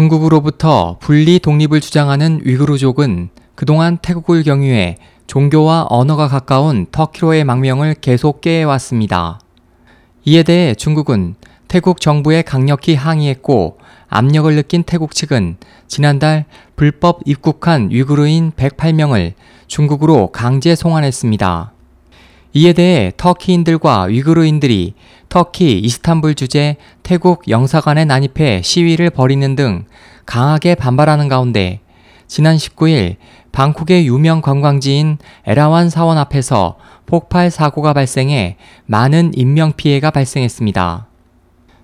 중국으로부터 분리 독립을 주장하는 위구르족은 그동안 태국을 경유해 종교와 언어가 가까운 터키로의 망명을 계속 깨해왔습니다. 이에 대해 중국은 태국 정부에 강력히 항의했고 압력을 느낀 태국 측은 지난달 불법 입국한 위구르인 108명을 중국으로 강제 송환했습니다. 이에 대해 터키인들과 위구르인들이 터키 이스탄불 주재 태국 영사관에 난입해 시위를 벌이는 등 강하게 반발하는 가운데 지난 19일 방콕의 유명 관광지인 에라완 사원 앞에서 폭발 사고가 발생해 많은 인명피해가 발생했습니다.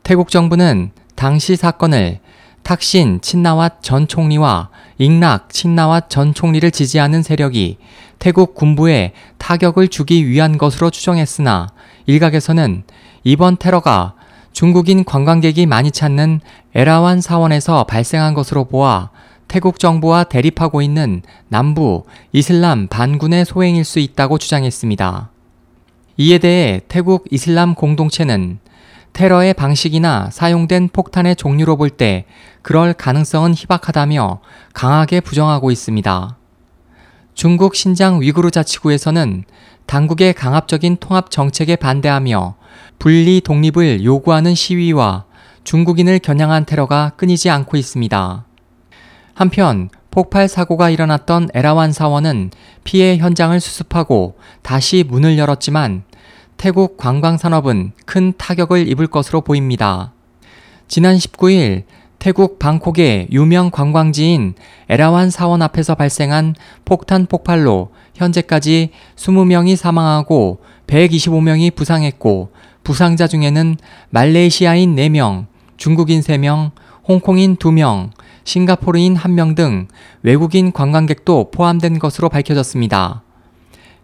태국 정부는 당시 사건을 탁신 친나왓 전 총리와 잉락 친나왓 전 총리를 지지하는 세력이 태국 군부에 타격을 주기 위한 것으로 추정했으나 일각에서는 이번 테러가 중국인 관광객이 많이 찾는 에라완 사원에서 발생한 것으로 보아 태국 정부와 대립하고 있는 남부 이슬람 반군의 소행일 수 있다고 주장했습니다. 이에 대해 태국 이슬람 공동체는 테러의 방식이나 사용된 폭탄의 종류로 볼 때 그럴 가능성은 희박하다며 강하게 부정하고 있습니다. 중국 신장 위구르 자치구에서는 당국의 강압적인 통합 정책에 반대하며 분리 독립을 요구하는 시위와 중국인을 겨냥한 테러가 끊이지 않고 있습니다. 한편 폭발 사고가 일어났던 에라완 사원은 피해 현장을 수습하고 다시 문을 열었지만 태국 관광산업은 큰 타격을 입을 것으로 보입니다. 지난 19일 태국 방콕의 유명 관광지인 에라완 사원 앞에서 발생한 폭탄 폭발로 현재까지 20명이 사망하고 125명이 부상했고 부상자 중에는 말레이시아인 4명, 중국인 3명, 홍콩인 2명, 싱가포르인 1명 등 외국인 관광객도 포함된 것으로 밝혀졌습니다.